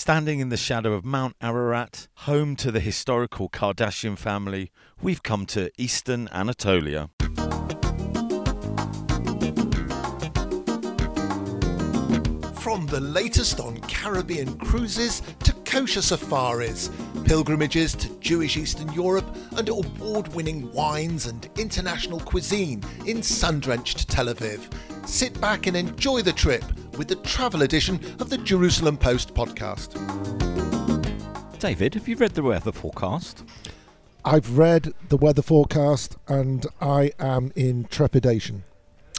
Standing in the shadow of Mount Ararat, home to the historical Kardashian family, we've come to eastern Anatolia. From the latest on Caribbean cruises to kosher safaris, pilgrimages to Jewish Eastern Europe, and award winning wines and international cuisine in sun drenched Tel Aviv. Sit back and enjoy the trip with the travel edition of the Jerusalem Post podcast. David, have you read the weather forecast? I've read the weather forecast and I am in trepidation.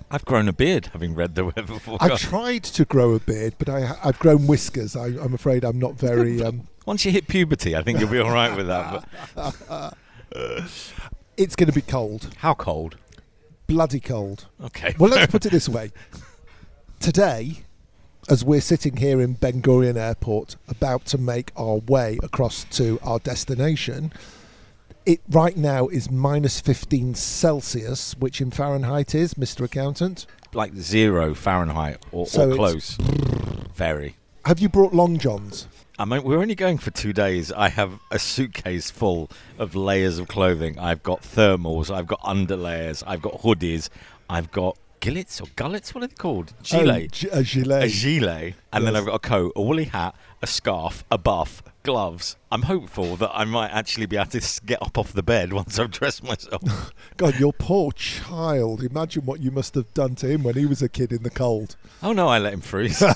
I've grown a beard having read the weather forecast. I forecast. tried to grow a beard, but I, I've grown whiskers. I, I'm afraid I'm not very. Um, Once you hit puberty, I think you'll be all right with that. But it's going to be cold, how cold? bloody cold. Okay. Well, let's put it this way. Today, as we're sitting here in Ben Gurion Airport, about to make our way across to our destination, it right now is minus 15 Celsius, which in Fahrenheit is, Mr. Accountant. like zero Fahrenheit or, So or close. Very. Have you brought long johns? I mean, we're only going for two days. I have a suitcase full of layers of clothing. I've got thermals, I've got underlayers, I've got hoodies, I've got gillets or gullets. What are they called? Oh, Gilet. gi- a gilet. a gilet, and then I've got a coat, a woolly hat, a scarf, a buff, gloves. I'm hopeful that I might actually be able to get up off the bed once I've dressed myself. God, your poor child. Imagine what you must have done to him when he was a kid in the cold. oh no, I let him freeze.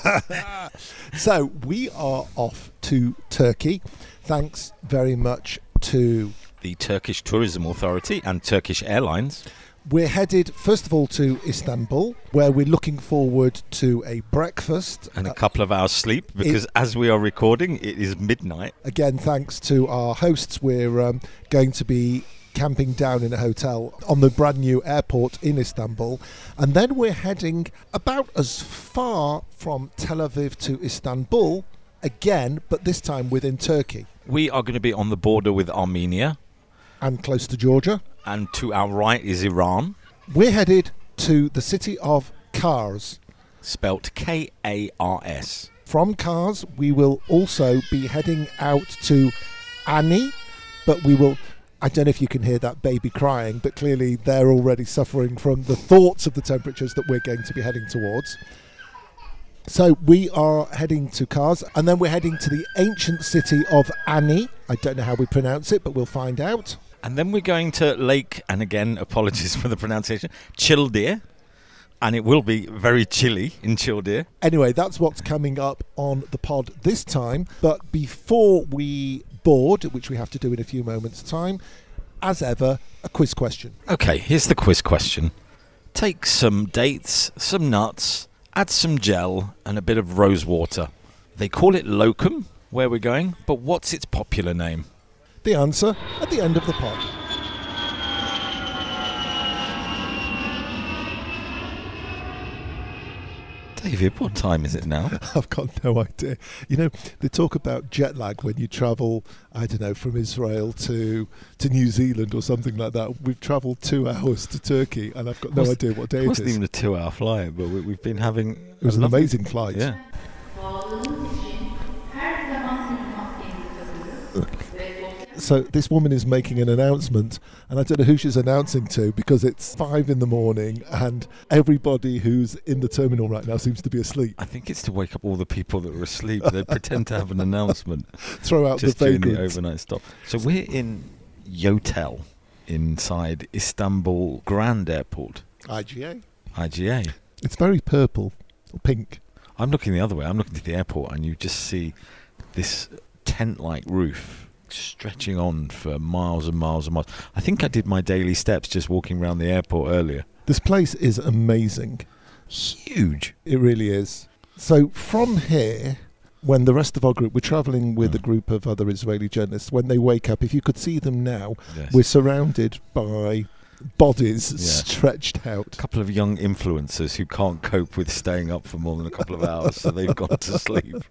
So we are off to Turkey. Thanks very much to. the Turkish Tourism Authority and Turkish Airlines. We're headed, first of all, to Istanbul, where we're looking forward to a breakfast. And a Uh, couple of hours sleep because as we are recording, it is midnight. again, thanks to our hosts, we're um, going to be camping down in a hotel on the brand new airport in Istanbul. And then we're heading about as far from Tel Aviv to Istanbul again, but this time within Turkey We are going to be on the border with Armenia, and close to Georgia. And to our right is Iran, We're headed to the city of Kars. spelt K A R S. From Kars, we will also be heading out to Ani, but we will. I don't know if you can hear that baby crying, but clearly they're already suffering from the thoughts of the temperatures that we're going to be heading towards. So we are heading to Kars, and then we're heading to the ancient city of Ani. I don't know how we pronounce it, but we'll find out. And then we're going to Lake, and again, apologies for the pronunciation, Childir. And it will be very chilly in Childir. Anyway, that's what's coming up on the pod this time. But before we board, which we have to do in a few moments' time, as ever, a quiz question. Okay, here's the quiz question. Take some dates, some nuts, add some gel, and a bit of rose water. They call it lokum, where we're going, but what's its popular name? The answer at the end of the pod. David, what time is it now? I've got no idea. You know, they talk about jet lag when you travel, I don't know, from Israel to to New Zealand or something like that. We've travelled two hours to Turkey, and I've got no Was- idea what day It it wasn't is. even a two-hour flight, but we, we've been having. It was an lovely- amazing flight. Yeah. So this woman is making an announcement, and I don't know who she's announcing to because it's five in the morning, and everybody who's in the terminal right now seems to be asleep. I think it's to wake up all the people that are asleep. They pretend to have an announcement Throw out just the during the overnight stop. So we're in Yotel inside Istanbul Grand Airport, IGA. IGA. It's very purple or pink. I'm looking the other way. I'm looking to the airport, and you just see this tent-like roof stretching on for miles and miles and miles. I think I did my daily steps just walking around the airport earlier. This place is amazing. Huge. It really is. So from here, when the rest of our group, we're travelling with a Mm. group of other Israeli journalists, when they wake up, if you could see them now, Yes. we're surrounded by bodies Yeah. stretched out. A couple of young influencers who can't cope with staying up for more than a couple of hours, so they've gone to sleep.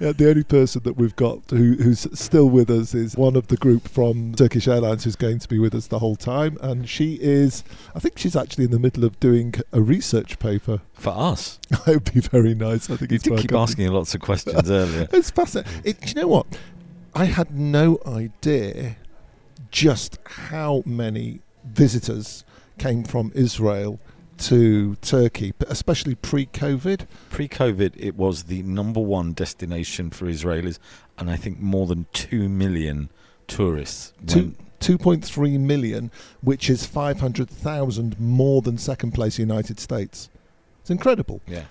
Yeah, the only person that we've got who, who's still with us is one of the group from Turkish Airlines who's going to be with us the whole time. And she is, I think she's actually in the middle of doing a research paper. For us, It would be very nice. I think you did keep company. asking lots of questions earlier. It's fascinating. It, do you know what? I had no idea just how many visitors came from Israel to Turkey, but especially pre-COVID. Pre-COVID, it was the number one destination for Israelis, and I think more than two million tourists. Two, went- 2.3 million, which is 500,000 more than second place United States. It's incredible. yeah.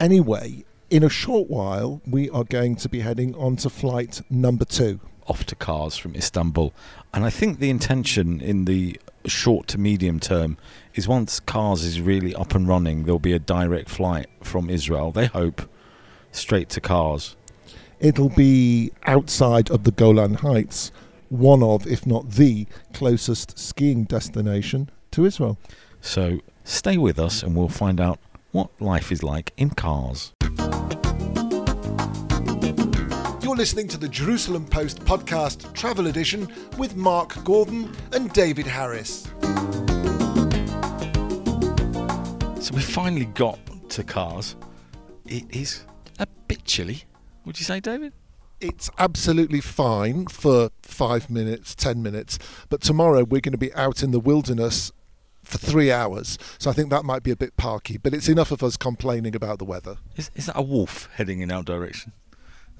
Anyway, in a short while, we are going to be heading on to flight number two. off to Kars from Istanbul. And I think the intention in the short to medium term is once Kars is really up and running, there'll be a direct flight from Israel. They hope straight to Kars. It'll be outside of the Golan Heights, one of, if not the closest skiing destination to Israel. So stay with us and we'll find out what life is like in Kars. Listening to the Jerusalem Post podcast travel edition with Mark Gordon and David Harris. So we finally got to Kars. It is a bit chilly. Would you say, David? It's absolutely fine for five minutes, ten minutes, but tomorrow we're going to be out in the wilderness for three hours. So I think that might be a bit parky, but it's enough of us complaining about the weather. Is, is that a wolf heading in our direction?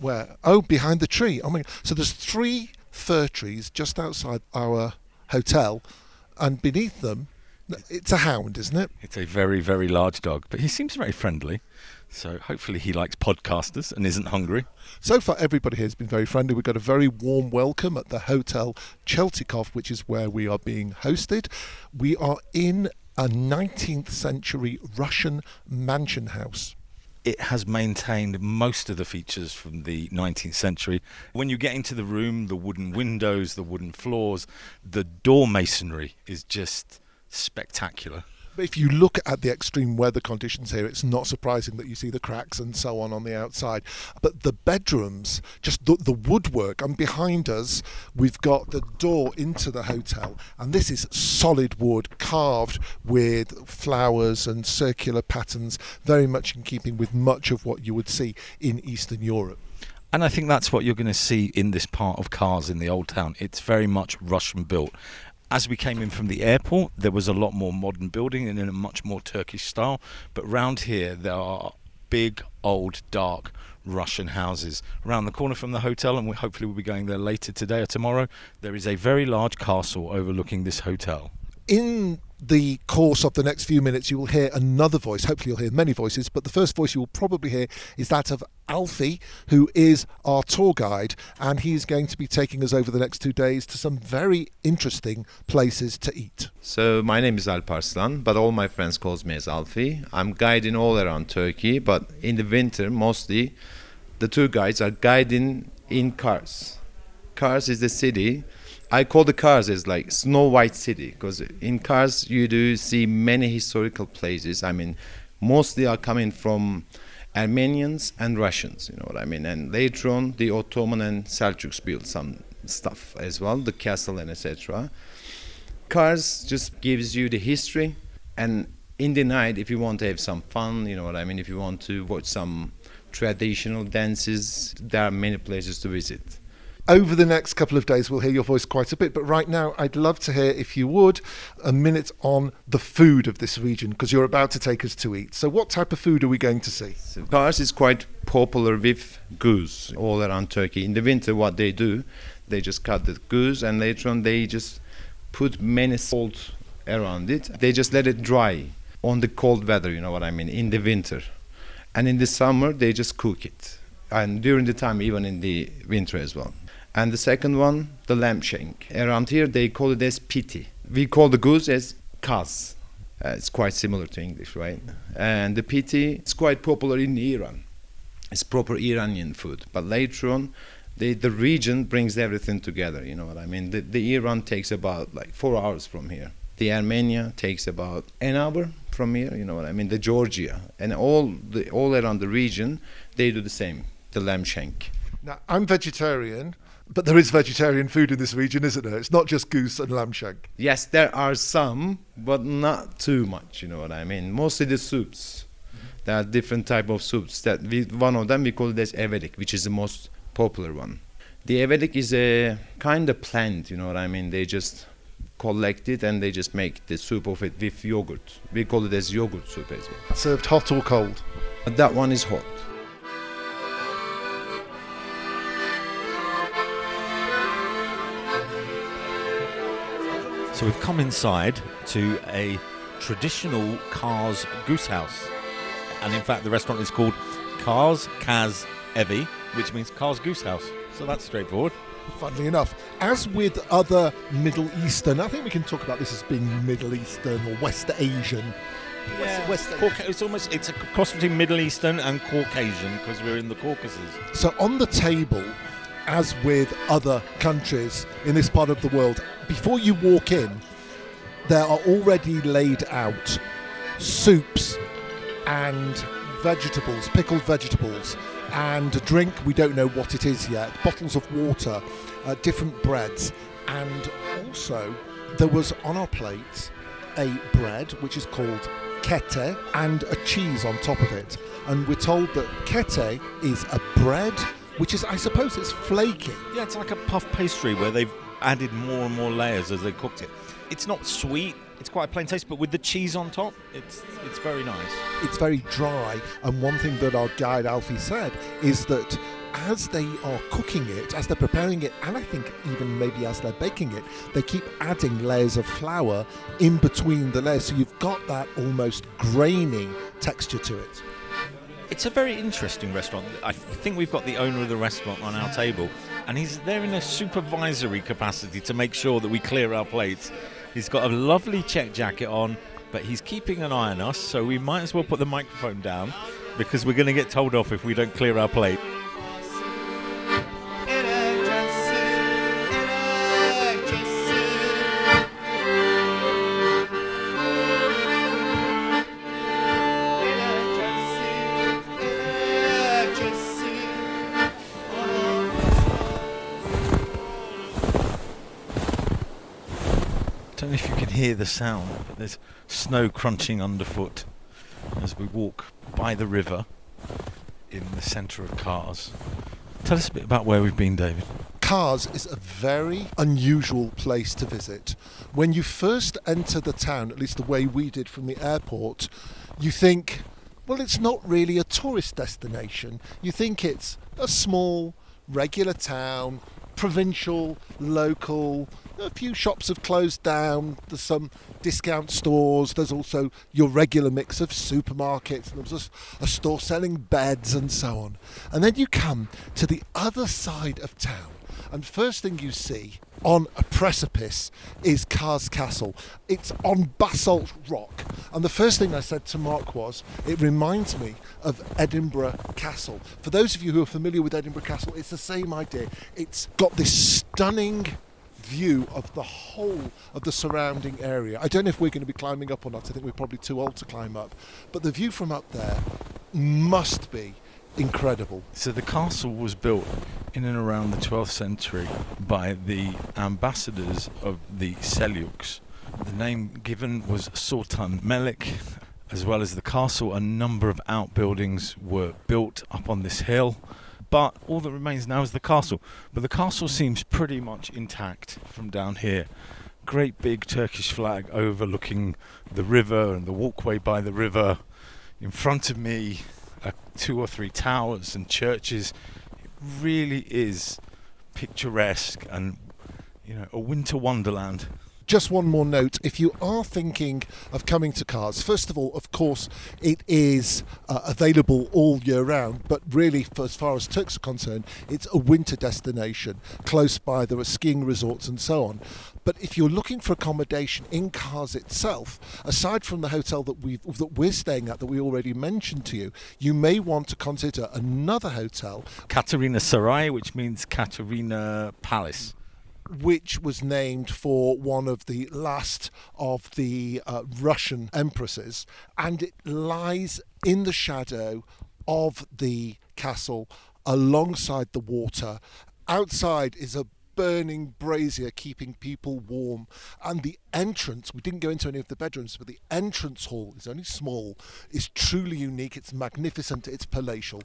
Where? Oh, behind the tree. Oh my! So there's three fir trees just outside our hotel, and beneath them, it's a hound, isn't it? It's a very, very large dog, but he seems very friendly. So hopefully he likes podcasters and isn't hungry. So far, everybody here has been very friendly. We've got a very warm welcome at the Hotel Cheltikov, which is where we are being hosted. We are in a 19th century Russian mansion house. It has maintained most of the features from the 19th century. When you get into the room, the wooden windows, the wooden floors, the door masonry is just spectacular. But if you look at the extreme weather conditions here, it's not surprising that you see the cracks and so on on the outside. But the bedrooms, just the, the woodwork, and behind us, we've got the door into the hotel, and this is solid wood carved with flowers and circular patterns, very much in keeping with much of what you would see in Eastern Europe. And I think that's what you're going to see in this part of Kars in the old town. It's very much Russian built. As we came in from the airport, there was a lot more modern building and in a much more Turkish style. But round here, there are big, old, dark Russian houses. Around the corner from the hotel, and we hopefully we'll be going there later today or tomorrow, there is a very large castle overlooking this hotel. in the course of the next few minutes, you will hear another voice. Hopefully, you'll hear many voices, but the first voice you will probably hear is that of Alfie, who is our tour guide, and he is going to be taking us over the next two days to some very interesting places to eat. So my name is Alp Arslan, but all my friends calls me as Alfie. I'm guiding all around Turkey, but in the winter mostly the tour guides are guiding in Kars. Kars is the city. I call the Kars as like Snow White City because in Kars you do see many historical places. I mean, mostly are coming from Armenians and Russians. You know what I mean? And later on, the Ottoman and Seljuks built some stuff as well, the castle and etc. Kars just gives you the history, and in the night, if you want to have some fun, you know what I mean. If you want to watch some traditional dances, there are many places to visit. Over the next couple of days, we'll hear your voice quite a bit, but right now, I'd love to hear, if you would, a minute on the food of this region because you're about to take us to eat. So, what type of food are we going to see? So is quite popular with goose all around Turkey. In the winter, what they do, they just cut the goose, and later on they just put many salt around it. They just let it dry on the cold weather. You know what I mean? In the winter, and in the summer they just cook it, and during the time even in the winter as well. And the second one, the lamb shank. Around here they call it as piti. We call the goose as kaz. Uh, it's quite similar to English, right? And the piti, it's quite popular in Iran. It's proper Iranian food. But later on, the, the region brings everything together. You know what I mean? The, the Iran takes about like four hours from here. The Armenia takes about an hour from here. You know what I mean? The Georgia and all the all around the region, they do the same. The lamb shank. Now, I'm vegetarian, but there is vegetarian food in this region, isn't there? It's not just goose and lamb shank. Yes, there are some, but not too much. You know what I mean? Mostly the soups. There are different type of soups. That we, one of them we call it as everik, which is the most popular one. The everik is a kind of plant. You know what I mean? They just collect it and they just make the soup of it with yogurt. We call it as yogurt soup as well. Served hot or cold? That one is hot. So we've come inside to a traditional Kars goose house. And in fact, the restaurant is called Kars Kaz Evi, which means Kars Goose House. So that's straightforward. Funnily enough, as with other Middle Eastern, I think we can talk about this as being Middle Eastern or West Asian. West, West Asian. Cauca- it's almost it's a cross between Middle Eastern and Caucasian because we're in the Caucasus. So on the table, as with other countries in this part of the world, before you walk in, there are already laid out soups and vegetables, pickled vegetables, and a drink. We don't know what it is yet. Bottles of water, uh, different breads, and also there was on our plates a bread which is called kete and a cheese on top of it. And we're told that kete is a bread which is, I suppose, it's flaky. Yeah, it's like a puff pastry where they've added more and more layers as they cooked it. It's not sweet. It's quite a plain taste, but with the cheese on top, it's it's very nice. It's very dry. And one thing that our guide Alfie said is that as they are cooking it, as they're preparing it, and I think even maybe as they're baking it, they keep adding layers of flour in between the layers. So you've got that almost grainy texture to it. It's a very interesting restaurant. I think we've got the owner of the restaurant on our table, and he's there in a supervisory capacity to make sure that we clear our plates. He's got a lovely check jacket on, but he's keeping an eye on us, so we might as well put the microphone down because we're going to get told off if we don't clear our plate. Hear the sound, but there's snow crunching underfoot as we walk by the river in the centre of Kars. Tell us a bit about where we've been, David. Kars is a very unusual place to visit. When you first enter the town, at least the way we did from the airport, you think, well, it's not really a tourist destination. You think it's a small, regular town, provincial, local. A few shops have closed down. There's some discount stores. There's also your regular mix of supermarkets. And there's a, a store selling beds and so on. And then you come to the other side of town. And first thing you see on a precipice is Kars Castle. It's on basalt rock. And the first thing I said to Mark was, it reminds me of Edinburgh Castle. For those of you who are familiar with Edinburgh Castle, it's the same idea. It's got this stunning view of the whole of the surrounding area. I don't know if we're going to be climbing up or not. I think we're probably too old to climb up. But the view from up there must be incredible. So the castle was built in and around the 12th century by the ambassadors of the Seljuks. The name given was Sultan Melik. As well as the castle, a number of outbuildings were built up on this hill. But all that remains now is the castle. But the castle seems pretty much intact from down here. Great big Turkish flag overlooking the river and the walkway by the river. In front of me, uh, two or three towers and churches. It really is picturesque and you know a winter wonderland. Just one more note. If you are thinking of coming to Kars, first of all, of course, it is uh, available all year round, but really, for, as far as Turks are concerned, it's a winter destination. Close by, there are skiing resorts and so on. But if you're looking for accommodation in Kars itself, aside from the hotel that we that we're staying at that we already mentioned to you, you may want to consider another hotel Katerina Sarai, which means Katerina Palace. which was named for one of the last of the uh, Russian empresses, and it lies in the shadow of the castle alongside the water. Outside is a burning brazier keeping people warm. And the entrance, we didn't go into any of the bedrooms, but the entrance hall is only small, is truly unique, it's magnificent, it's palatial.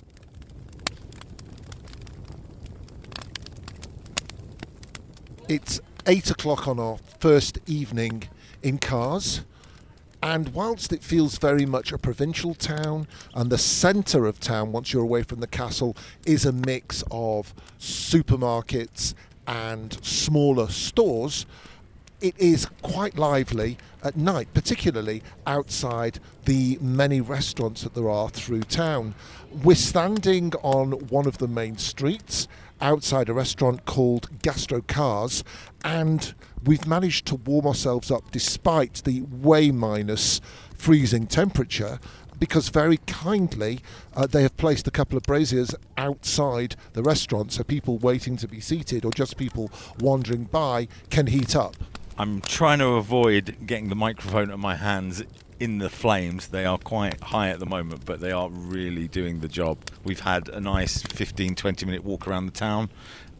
It's eight o'clock on our first evening in Kars. And whilst it feels very much a provincial town, and the centre of town, once you're away from the castle, is a mix of supermarkets and smaller stores, it is quite lively at night, particularly outside the many restaurants that there are through town. We're standing on one of the main streets outside a restaurant called Gastro Kars, and we've managed to warm ourselves up despite the way minus freezing temperature because very kindly uh, they have placed a couple of braziers outside the restaurant so people waiting to be seated or just people wandering by can heat up. I'm trying to avoid getting the microphone at my hands in the flames. They are quite high at the moment, but they are really doing the job. We've had a nice 15 20 minute walk around the town,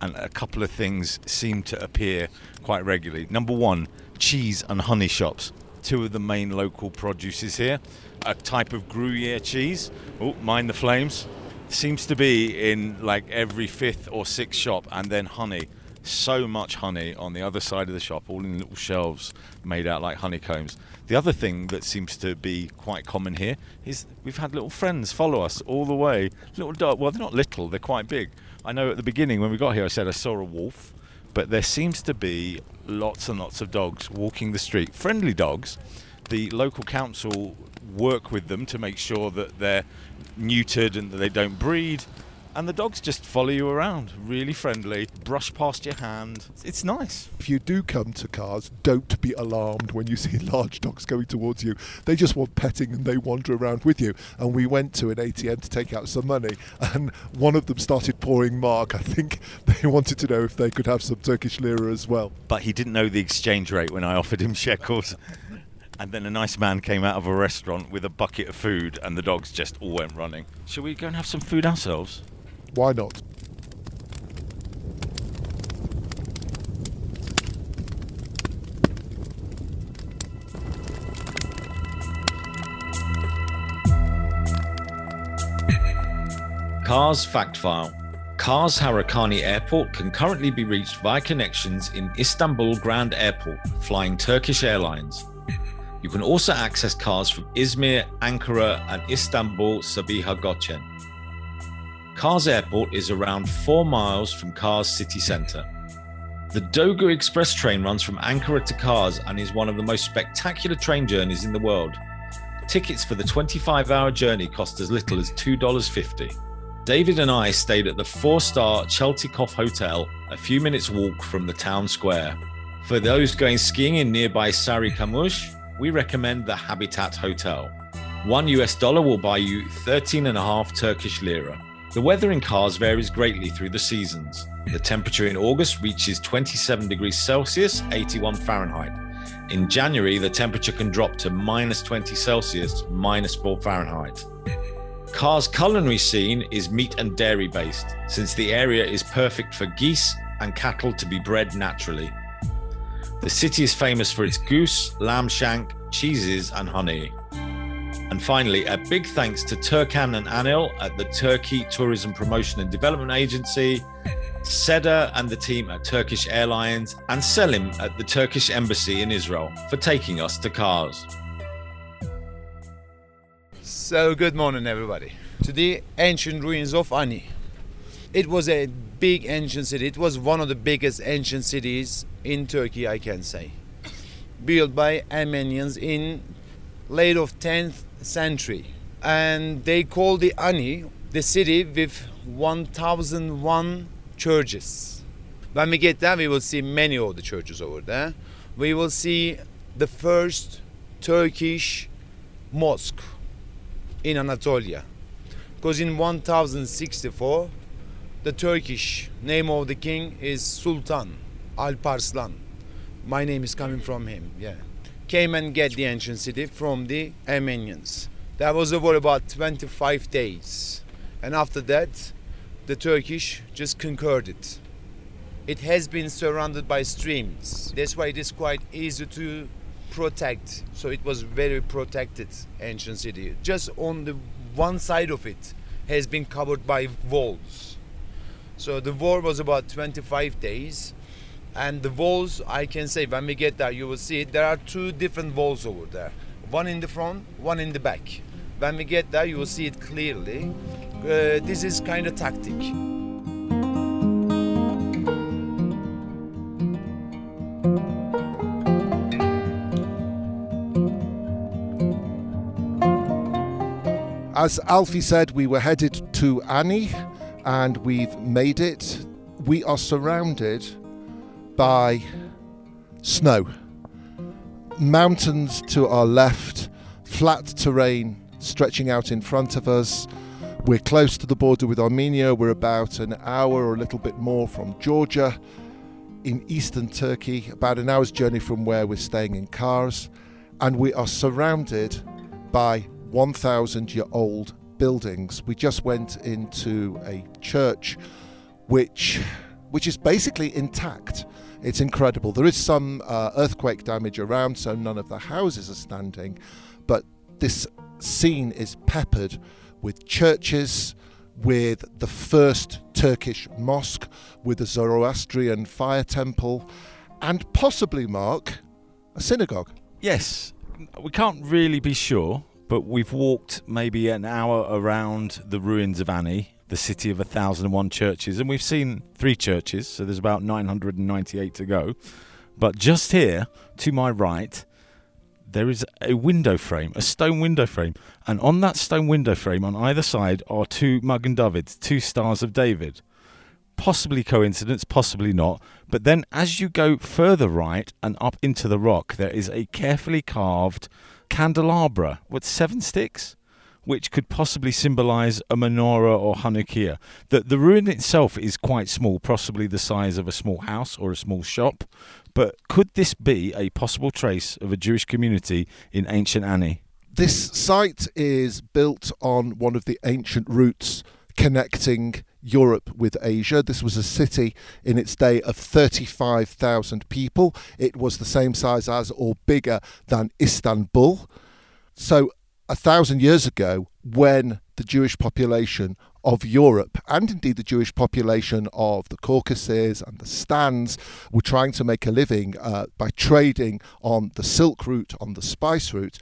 and a couple of things seem to appear quite regularly. Number one, cheese and honey shops. Two of the main local produces here. A type of Gruyere cheese. Oh, mind the flames. Seems to be in like every fifth or sixth shop, and then honey so much honey on the other side of the shop, all in little shelves made out like honeycombs. The other thing that seems to be quite common here is we've had little friends follow us all the way. Little dog, well, they're not little, they're quite big. I know at the beginning when we got here, I said I saw a wolf, but there seems to be lots and lots of dogs walking the street, friendly dogs. The local council work with them to make sure that they're neutered and that they don't breed and the dogs just follow you around, really friendly, brush past your hand. It's nice. If you do come to Kars, don't be alarmed when you see large dogs going towards you. They just want petting and they wander around with you. And we went to an ATM to take out some money, and one of them started pouring mark. I think they wanted to know if they could have some Turkish lira as well. But he didn't know the exchange rate when I offered him shekels. And then a nice man came out of a restaurant with a bucket of food, and the dogs just all went running. Shall we go and have some food ourselves? Why not? Kars Fact File Kars Harakani Airport can currently be reached via connections in Istanbul Grand Airport, flying Turkish Airlines. You can also access Kars from Izmir, Ankara, and Istanbul Sabiha Gökçen. Kars Airport is around four miles from Kars city centre. The Dogu Express train runs from Ankara to Kars and is one of the most spectacular train journeys in the world. Tickets for the 25 hour journey cost as little as $2.50. David and I stayed at the four star Cheltikov Hotel, a few minutes' walk from the town square. For those going skiing in nearby Sarıkamış, we recommend the Habitat Hotel. One US dollar will buy you 13 and a half Turkish lira. The weather in Kars varies greatly through the seasons. The temperature in August reaches 27 degrees Celsius, 81 Fahrenheit. In January, the temperature can drop to minus 20 Celsius, minus 4 Fahrenheit. Kars' culinary scene is meat and dairy based, since the area is perfect for geese and cattle to be bred naturally. The city is famous for its goose, lamb shank, cheeses, and honey. And finally, a big thanks to Turkan and Anil at the Turkey Tourism Promotion and Development Agency, Seda and the team at Turkish Airlines, and Selim at the Turkish Embassy in Israel for taking us to Kars. So, good morning, everybody. To the ancient ruins of Ani. It was a big ancient city. It was one of the biggest ancient cities in Turkey, I can say. Built by Armenians in late of 10th century. And they call the Ani the city with 1001 churches. When we get there, we will see many of the churches over there. We will see the first Turkish mosque in Anatolia. Because in 1064, the Turkish name of the king is Sultan Alparslan. My name is coming from him. Yeah, came and get the ancient city from the Armenians. That was over about 25 days, and after that, the Turkish just conquered it. It has been surrounded by streams. That's why it is quite easy to protect. So it was very protected ancient city. Just on the one side of it has been covered by walls. So the war was about 25 days. And the walls, I can say, when we get there, you will see it. There are two different walls over there one in the front, one in the back. When we get there, you will see it clearly. Uh, this is kind of tactic. As Alfie said, we were headed to Ani and we've made it. We are surrounded by snow. Mountains to our left, flat terrain stretching out in front of us. We're close to the border with Armenia. We're about an hour or a little bit more from Georgia in eastern Turkey, about an hour's journey from where we're staying in Kars. And we are surrounded by 1,000 year old buildings. We just went into a church which, which is basically intact. It's incredible. There is some uh, earthquake damage around, so none of the houses are standing, but this scene is peppered with churches, with the first Turkish mosque, with a Zoroastrian fire temple, and possibly, Mark, a synagogue. Yes, we can't really be sure, but we've walked maybe an hour around the ruins of Ani, the city of 1001 churches, and we've seen three churches, so there's about 998 to go. But just here, to my right, there is a window frame, a stone window frame, and on that stone window frame on either side are two Magen Davids, two stars of David. Possibly coincidence, possibly not. But then as you go further right and up into the rock, there is a carefully carved candelabra with seven sticks, which could possibly symbolize a menorah or Hanukkah. The, the ruin itself is quite small, possibly the size of a small house or a small shop. But could this be a possible trace of a Jewish community in ancient Ani? This site is built on one of the ancient routes connecting Europe with Asia. This was a city in its day of 35,000 people. It was the same size as or bigger than Istanbul. So, a thousand years ago, when the Jewish population of Europe and indeed the Jewish population of the Caucasus and the Stands were trying to make a living uh, by trading on the Silk route, on the spice route,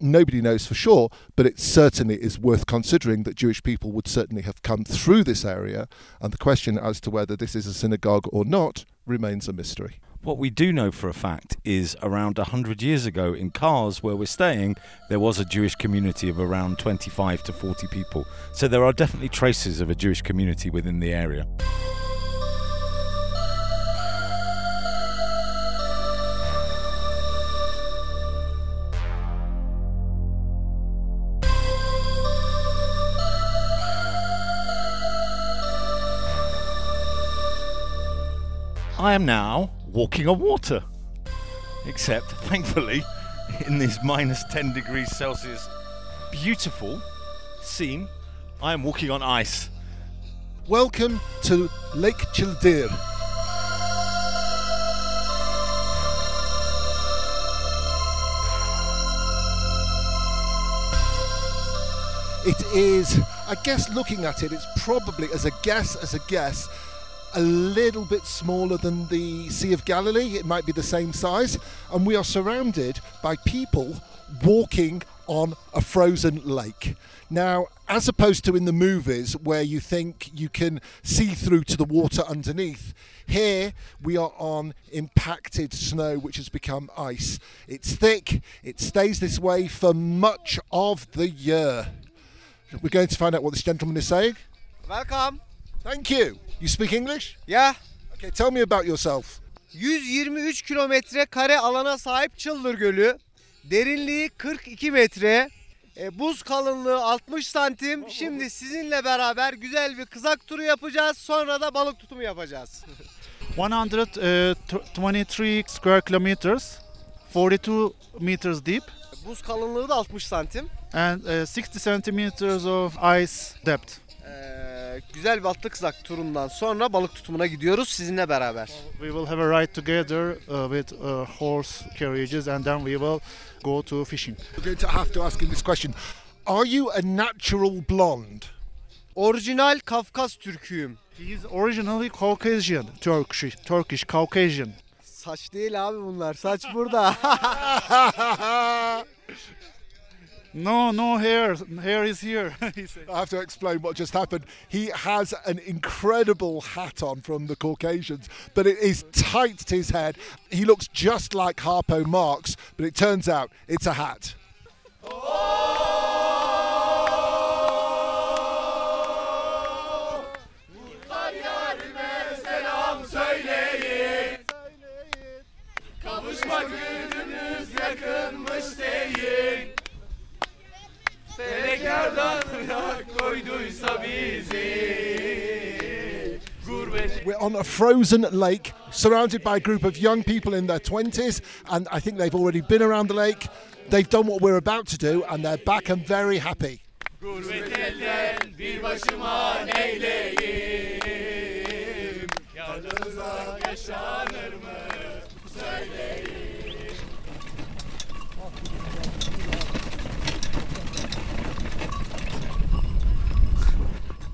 nobody knows for sure, but it certainly is worth considering that Jewish people would certainly have come through this area, and the question as to whether this is a synagogue or not remains a mystery. What we do know for a fact is around 100 years ago in Kars, where we're staying, there was a Jewish community of around 25 to 40 people. So there are definitely traces of a Jewish community within the area. I am now walking on water. Except, thankfully, in this minus 10 degrees Celsius beautiful scene, I am walking on ice. Welcome to Lake Childir. It is, I guess, looking at it, it's probably, as a guess, as a guess, a little bit smaller than the Sea of Galilee. It might be the same size. And we are surrounded by people walking on a frozen lake. Now, as opposed to in the movies where you think you can see through to the water underneath, here we are on impacted snow which has become ice. It's thick, it stays this way for much of the year. We're going to find out what this gentleman is saying. Welcome. Thank you. You speak English? Yeah. Okay, tell me about yourself. 123 kilometre kare alana sahip Çıldır Gölü. Derinliği 42 metre. E, buz kalınlığı 60 santim. Şimdi sizinle beraber güzel bir kızak turu yapacağız. Sonra da balık tutumu yapacağız. 123 square kilometers, 42 meters deep, Buz kalınlığı da 60 santim. and uh, 60 centimeters of ice depth. Ee, güzel bir atlı kızak turundan sonra balık tutumuna gidiyoruz sizinle beraber. We will have a ride together uh, with uh, horse carriages, and then we will go to fishing. We're going to have to ask him this question. Are you a natural blonde? Orijinal Kafkas Türküyüm. He is originally Caucasian, Turkish, Turkish Caucasian. Saç değil abi bunlar. Saç burada. No, no hair. Hair is here. he. I have to explain what just happened. He has an incredible hat on from the Caucasians, but it is tight to his head. He looks just like Harpo Marx, but it turns out it's a hat. Oh! We're on a frozen lake surrounded by a group of young people in their 20s, and I think they've already been around the lake. They've done what we're about to do, and they're back and very happy.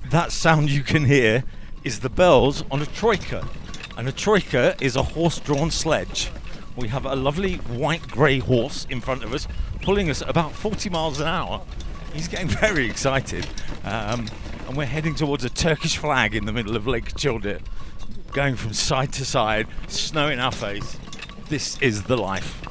That sound you can hear is the bells on a troika. And a troika is a horse drawn sledge. We have a lovely white grey horse in front of us, pulling us at about 40 miles an hour. He's getting very excited. Um, and we're heading towards a Turkish flag in the middle of Lake Childir, going from side to side, snow in our face. This is the life.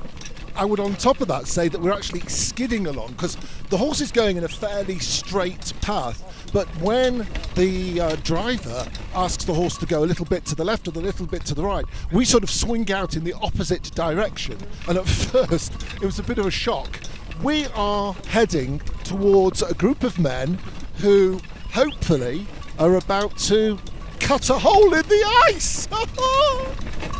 I would, on top of that, say that we're actually skidding along because the horse is going in a fairly straight path. But when the uh, driver asks the horse to go a little bit to the left or a little bit to the right, we sort of swing out in the opposite direction. And at first, it was a bit of a shock. We are heading towards a group of men who hopefully are about to cut a hole in the ice.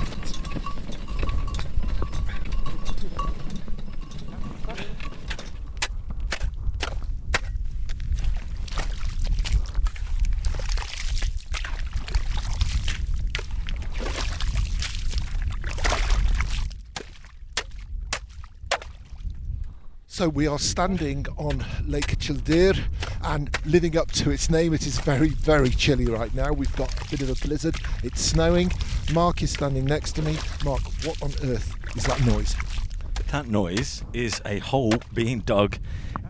So we are standing on Lake Childir and living up to its name. It is very, very chilly right now. We've got a bit of a blizzard. It's snowing. Mark is standing next to me. Mark, what on earth is that noise? That noise is a hole being dug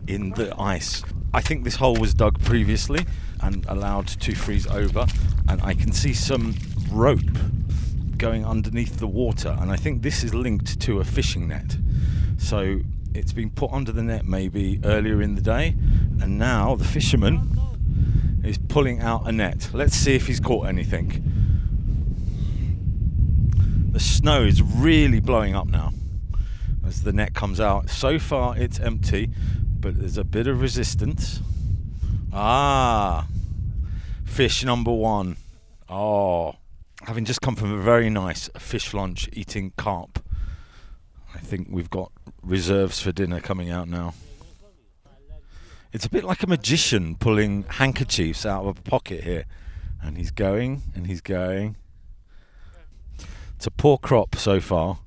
in the ice. I think this hole was dug previously and allowed to freeze over, and I can see some rope going underneath the water, and I think this is linked to a fishing net. So it's been put under the net maybe earlier in the day, and now the fisherman is pulling out a net. Let's see if he's caught anything. The snow is really blowing up now as the net comes out. So far, it's empty, but there's a bit of resistance. Ah, fish number one. Oh, having just come from a very nice fish lunch eating carp, I think we've got reserves for dinner coming out now. It's a bit like a magician pulling handkerchiefs out of a pocket here. And he's going and he's going. It's a poor crop so far.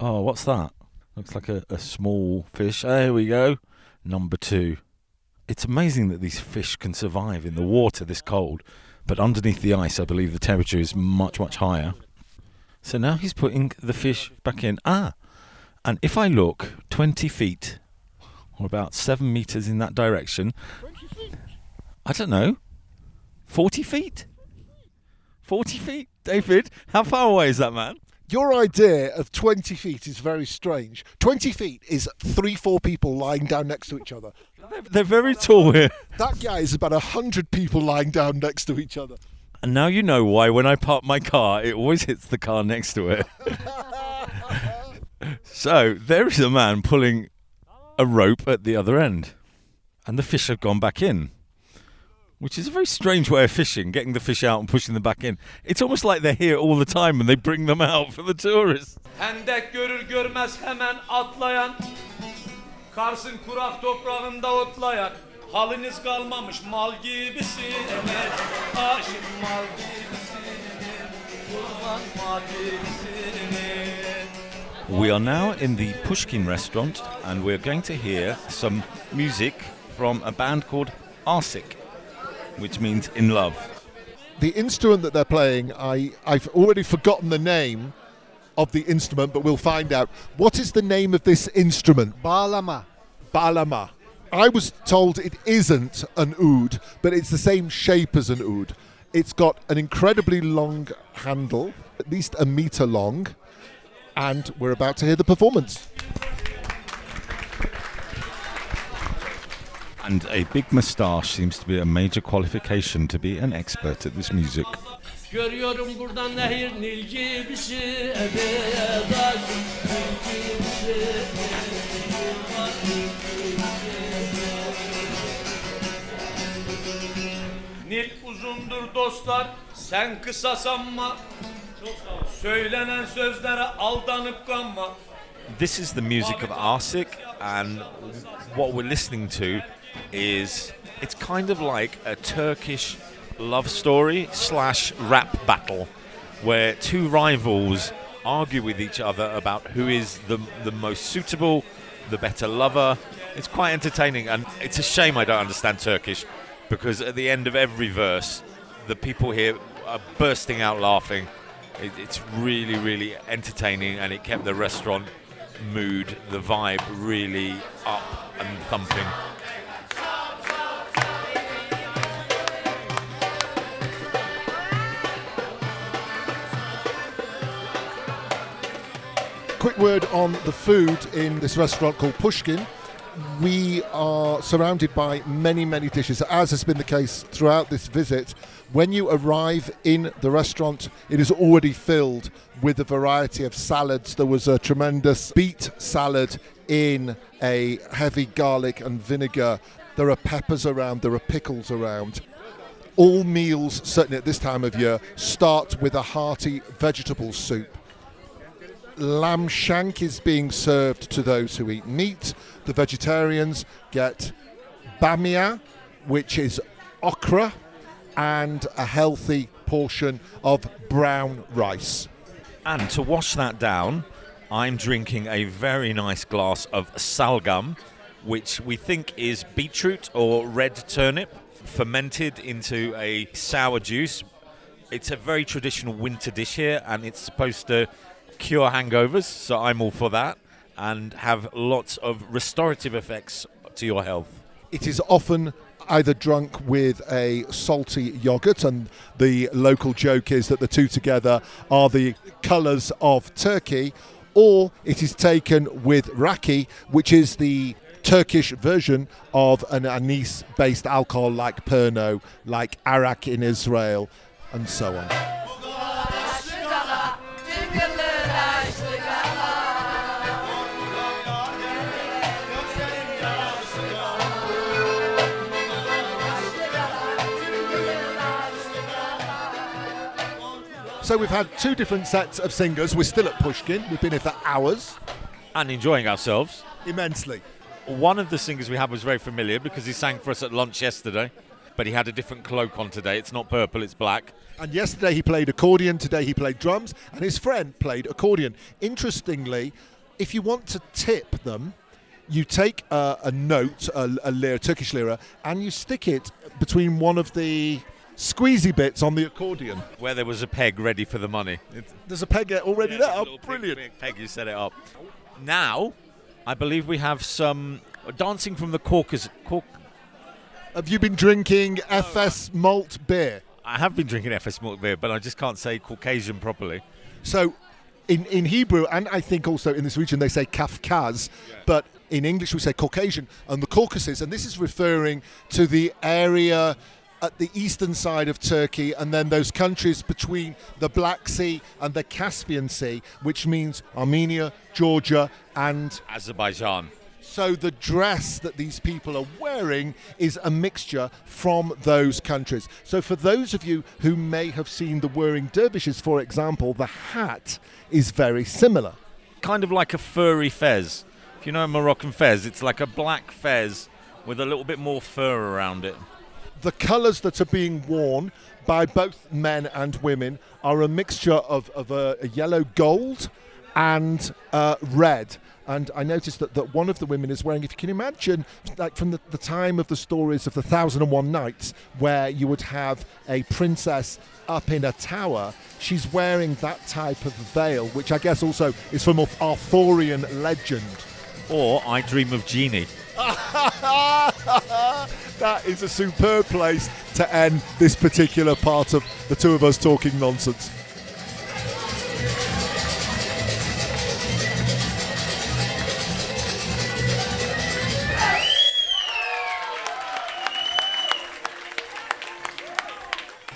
Oh, what's that? Looks like a, a small fish. There we go. Number two. It's amazing that these fish can survive in the water this cold, but underneath the ice, I believe the temperature is much, much higher. So now he's putting the fish back in. Ah, and if I look 20 feet, or about seven meters in that direction, I don't know, 40 feet? 40 feet? David, how far away is that man? Your idea of 20 feet is very strange. 20 feet is three, four people lying down next to each other. They're, they're very tall here. That guy is about 100 people lying down next to each other. And now you know why when I park my car, it always hits the car next to it. so there is a man pulling a rope at the other end, and the fish have gone back in. which is a very strange way of fishing, getting the fish out and pushing them back in. It's almost like they're here all the time and they bring them out for the tourists. Kars'ın kurak toprağında Haliniz kalmamış mal Aşık mal Kurban mal We are now in the Pushkin restaurant and we're going to hear some music from a band called Arsik, which means in love. The instrument that they're playing, I, I've already forgotten the name of the instrument, but we'll find out. What is the name of this instrument? Balama. Balama. I was told it isn't an oud, but it's the same shape as an oud. It's got an incredibly long handle, at least a meter long, and we're about to hear the performance. And a big moustache seems to be a major qualification to be an expert at this music. Görüyorum buradan nehir Nil gibisi Ebedaş Nil gibisi Nil uzundur dostlar Sen kısa sanma This is the music of Arsik, and what we're listening to is it's kind of like a Turkish love story slash rap battle, where two rivals argue with each other about who is the the most suitable, the better lover. It's quite entertaining, and it's a shame I don't understand Turkish, because at the end of every verse, the people here are bursting out laughing. It, it's really, really entertaining, and it kept the restaurant mood, the vibe really up and thumping. Quick word on the food in this restaurant called Pushkin. We are surrounded by many, many dishes, as has been the case throughout this visit. When you arrive in the restaurant, it is already filled with a variety of salads. There was a tremendous beet salad in a heavy garlic and vinegar. There are peppers around, there are pickles around. All meals, certainly at this time of year, start with a hearty vegetable soup lamb shank is being served to those who eat meat. The vegetarians get bamia, which is okra, and a healthy portion of brown rice. And to wash that down, I'm drinking a very nice glass of salgam, which we think is beetroot or red turnip fermented into a sour juice. It's a very traditional winter dish here, and it's supposed to cure hangovers, so I'm all for that, and have lots of restorative effects to your health. It is often either drunk with a salty yogurt, and the local joke is that the two together are the colours of Turkey, or it is taken with raki, which is the Turkish version of an anise based alcohol like Pernod, like Arak in Israel, and so on. So we've had two different sets of singers. We're still at Pushkin. We've been here for hours. And enjoying ourselves. Immensely. One of the singers we had was very familiar because he sang for us at lunch yesterday, but he had a different cloak on today. It's not purple, it's black. And yesterday he played accordion, today he played drums, and his friend played accordion. Interestingly, if you want to tip them, you take a, a note, a, a lira, Turkish lira, and you stick it between one of the squeezy bits on the accordion. Where there was a peg ready for the money. There's a peg already Yeah, there. Oh, brilliant. peg- Peg, you set it up. Now, I believe we have some uh, dancing from the Caucasus. Cau- Have you been drinking Efes malt beer? I have been drinking Efes malt beer, but I just can't say Caucasian properly. So, in, in Hebrew, and I think also in this region, they say Kafkaz, but in English we say Caucasian and the Caucasus, and this is referring to the area at the eastern side of Turkey and then those countries between the Black Sea and the Caspian Sea, which means Armenia, Georgia, and Azerbaijan. So the dress that these people are wearing is a mixture from those countries. So for those of you who may have seen the whirling dervishes, for example, the hat is very similar. Kind of like a furry fez. If you know a Moroccan fez, it's like a black fez with a little bit more fur around it. The colours that are being worn by both men and women are a mixture of, of a, a yellow gold and uh, red. And I noticed that, that one of the women is wearing, if you can imagine, like from the, the time of the stories of the Thousand and One Nights, where you would have a princess up in a tower, she's wearing that type of veil, which I guess also is from Arthurian legend. Or I Dream of Jeannie. that is a superb place to end this particular part of the two of us talking nonsense.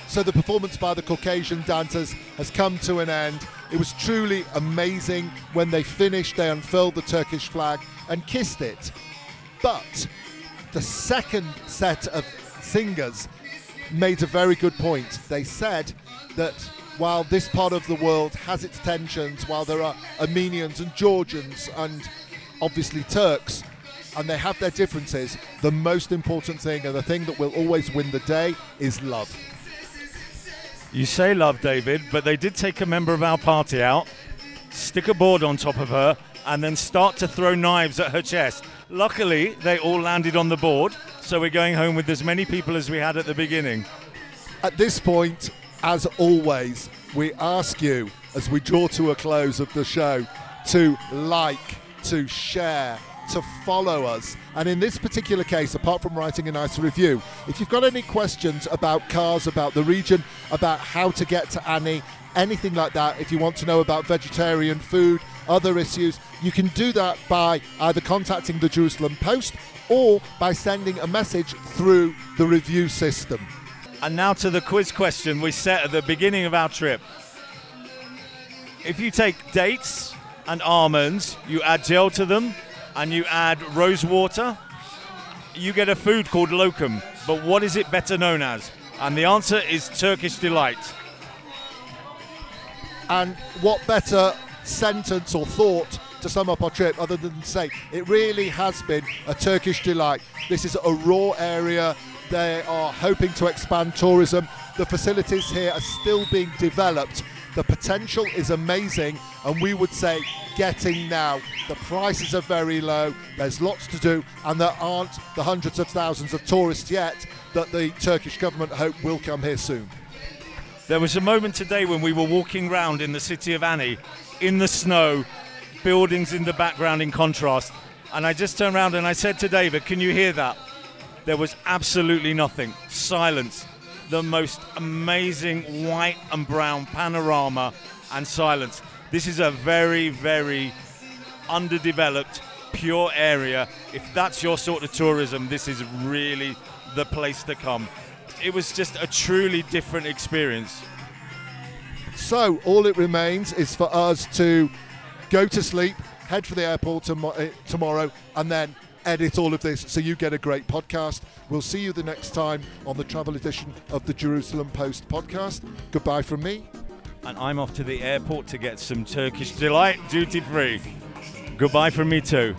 So the performance by the Caucasian dancers has come to an end. It was truly amazing. When they finished, they unfurled the Turkish flag and kissed it. But the second set of singers made a very good point. They said that while this part of the world has its tensions, while there are Armenians and Georgians and obviously Turks, and they have their differences, the most important thing and the thing that will always win the day is love. You say love, David, but they did take a member of our party out, stick a board on top of her, and then start to throw knives at her chest. Luckily, they all landed on the board, so we're going home with as many people as we had at the beginning. At this point, as always, we ask you, as we draw to a close of the show, to like, to share, to follow us. And in this particular case, apart from writing a nice review, if you've got any questions about Kars, about the region, about how to get to Ani, anything like that, if you want to know about vegetarian food, other issues, you can do that by either contacting the Jerusalem Post or by sending a message through the review system. And now to the quiz question we set at the beginning of our trip. If you take dates and almonds, you add gel to them, and you add rose water, you get a food called lokum. But what is it better known as? And the answer is Turkish delight. And what better sentence or thought to sum up our trip other than say it really has been a Turkish delight. This is a raw area. They are hoping to expand tourism. The facilities here are still being developed. The potential is amazing, and we would say getting now. The prices are very low, there's lots to do, and there aren't the hundreds of thousands of tourists yet that the Turkish government hope will come here soon. There was a moment today when we were walking around in the city of Ani, in the snow, buildings in the background in contrast, and I just turned around and I said to David, Can you hear that? There was absolutely nothing. Silence. The most amazing white and brown panorama and silence. This is a very, very underdeveloped, pure area. If that's your sort of tourism, this is really the place to come. It was just a truly different experience. So, all it remains is for us to go to sleep, head for the airport tom- uh, tomorrow, and then edit all of this so you get a great podcast. We'll see you the next time on the travel edition of the Jerusalem Post podcast. Goodbye from me and I'm off to the airport to get some Turkish delight duty free. Goodbye from me too.